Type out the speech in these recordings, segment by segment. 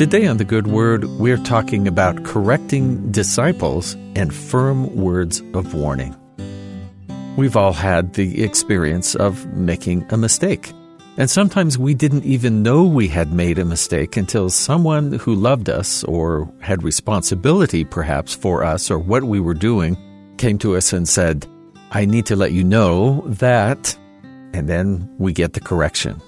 Today on The Good Word, we're talking about correcting disciples and firm words of warning. We've all had the experience of making a mistake. And sometimes we didn't even know we had made a mistake until someone who loved us or had responsibility perhaps for us or what we were doing came to us and said, I need to let you know that, and then we get the correction.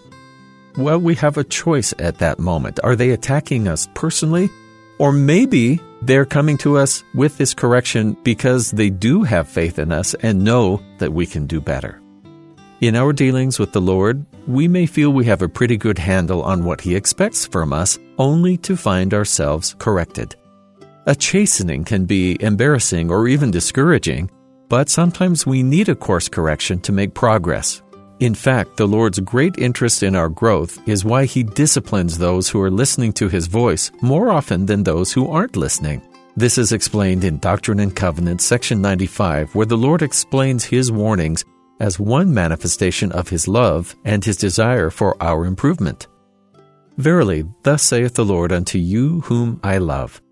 Well, we have a choice at that moment. Are they attacking us personally? Or maybe they're coming to us with this correction because they do have faith in us and know that we can do better. In our dealings with the Lord, we may feel we have a pretty good handle on what He expects from us, only to find ourselves corrected. A chastening can be embarrassing or even discouraging, but sometimes we need a course correction to make progress. In fact, the Lord's great interest in our growth is why He disciplines those who are listening to His voice more often than those who aren't listening. This is explained in Doctrine and Covenants, section 95, where the Lord explains His warnings as one manifestation of His love and His desire for our improvement. Verily, thus saith the Lord unto you whom I love,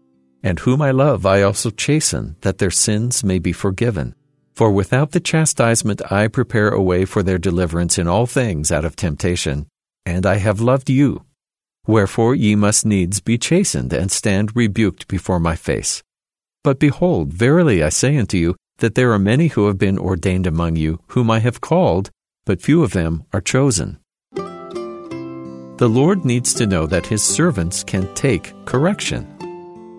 and whom I love I also chasten, that their sins may be forgiven. For without the chastisement I prepare a way for their deliverance in all things out of temptation, and I have loved you. Wherefore ye must needs be chastened and stand rebuked before my face. But behold, verily I say unto you, that there are many who have been ordained among you, whom I have called, but few of them are chosen. The Lord needs to know that his servants can take correction.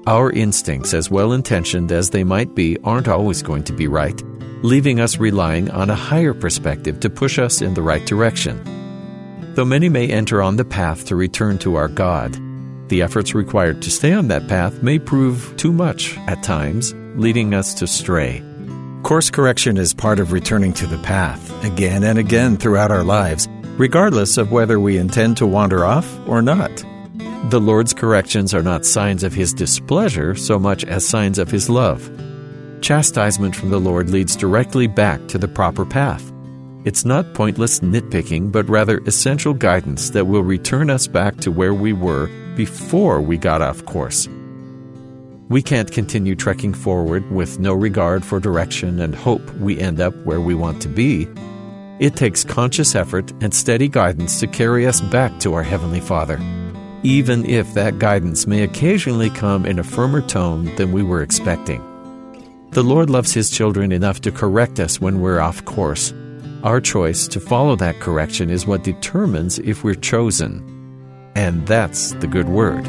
Our instincts, as well intentioned as they might be, aren't always going to be right leaving us relying on a higher perspective to push us in the right direction. Though many may enter on the path to return to our God, the efforts required to stay on that path may prove too much at times, leading us to stray. Course correction is part of returning to the path again and again throughout our lives, regardless of whether we intend to wander off or not. The Lord's corrections are not signs of His displeasure so much as signs of His love. Chastisement from the Lord leads directly back to the proper path. It's not pointless nitpicking, but rather essential guidance that will return us back to where we were before we got off course. We can't continue trekking forward with no regard for direction and hope we end up where we want to be. It takes conscious effort and steady guidance to carry us back to our Heavenly Father, even if that guidance may occasionally come in a firmer tone than we were expecting. The Lord loves His children enough to correct us when we're off course. Our choice to follow that correction is what determines if we're chosen. And that's the good word.